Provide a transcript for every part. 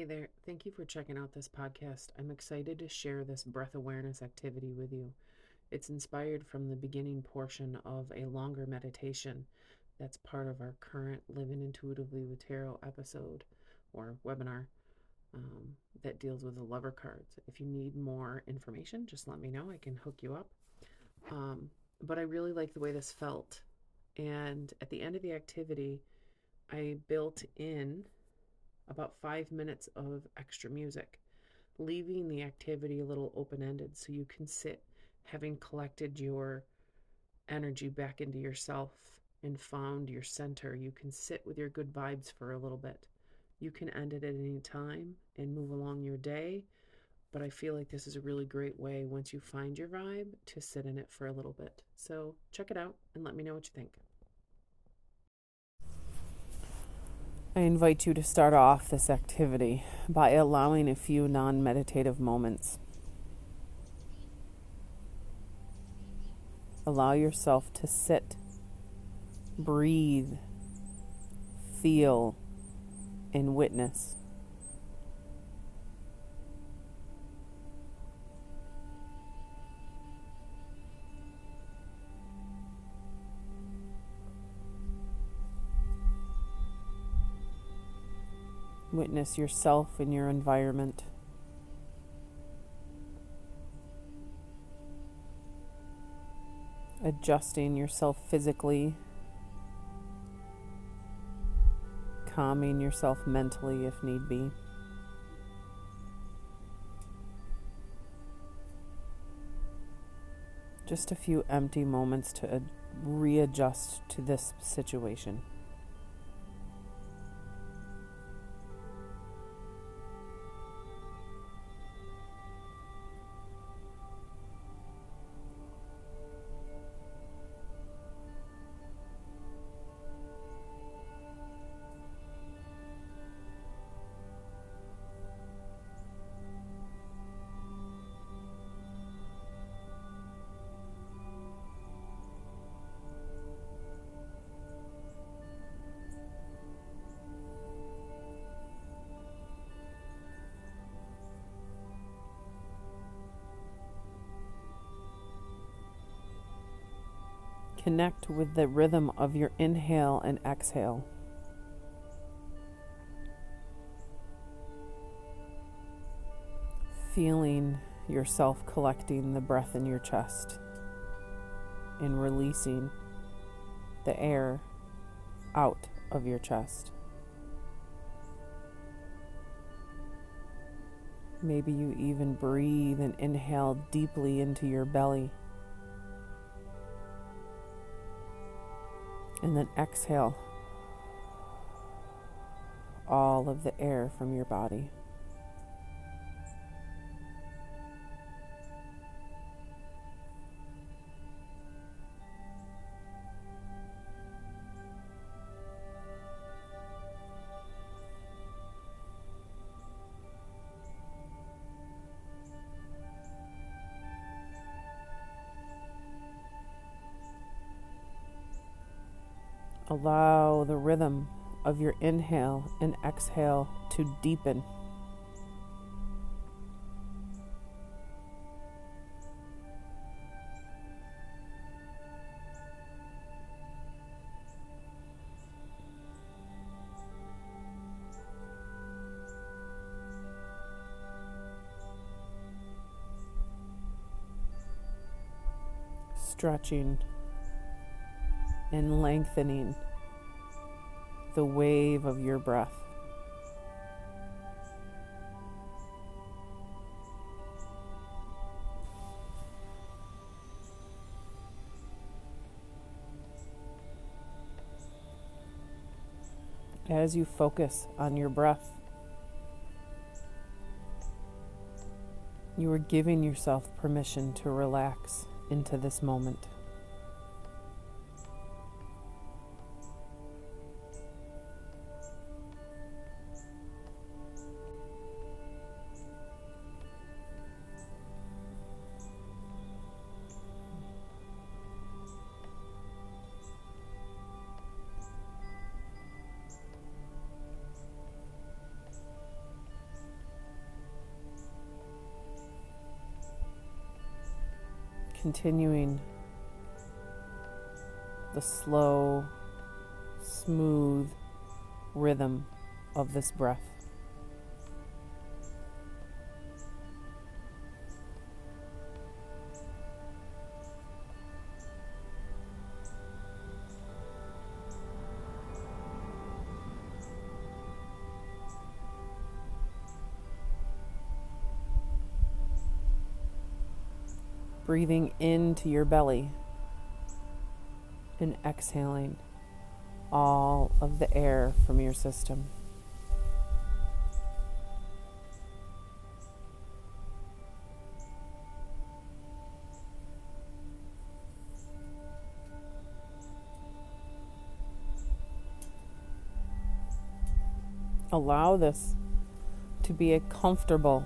Hey there. Thank you for checking out this podcast. I'm excited to share this breath awareness activity with you. It's inspired from the beginning portion of a longer meditation that's part of our current Living Intuitively with Tarot episode or webinar um, that deals with the lover cards. If you need more information, just let me know. I can hook you up. Um, but I really like the way this felt. And at the end of the activity, I built in about five minutes of extra music, leaving the activity a little open ended so you can sit having collected your energy back into yourself and found your center. You can sit with your good vibes for a little bit. You can end it at any time and move along your day. But I feel like this is a really great way once you find your vibe to sit in it for a little bit. So check it out and let me know what you think. I invite you to start off this activity by allowing a few non meditative moments. Allow yourself to sit, breathe, feel, and witness. Witness yourself and your environment. Adjusting yourself physically, calming yourself mentally if need be. Just a few empty moments to readjust to this situation. Connect with the rhythm of your inhale and exhale. Feeling yourself collecting the breath in your chest and releasing the air out of your chest. Maybe you even breathe and inhale deeply into your belly. And then exhale all of the air from your body. Allow the rhythm of your inhale and exhale to deepen. Stretching and lengthening the wave of your breath. As you focus on your breath, you are giving yourself permission to relax into this moment. Continuing the slow, smooth rhythm of this breath. Breathing into your belly and exhaling all of the air from your system. Allow this to be a comfortable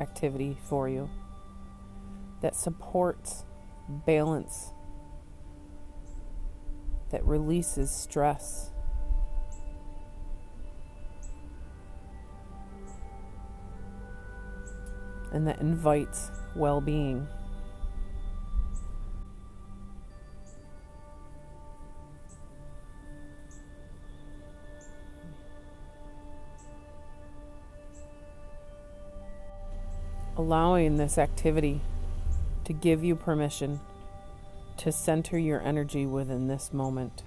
activity for you that supports balance, that releases stress. And that invites well being. Allowing this activity to give you permission to center your energy within this moment.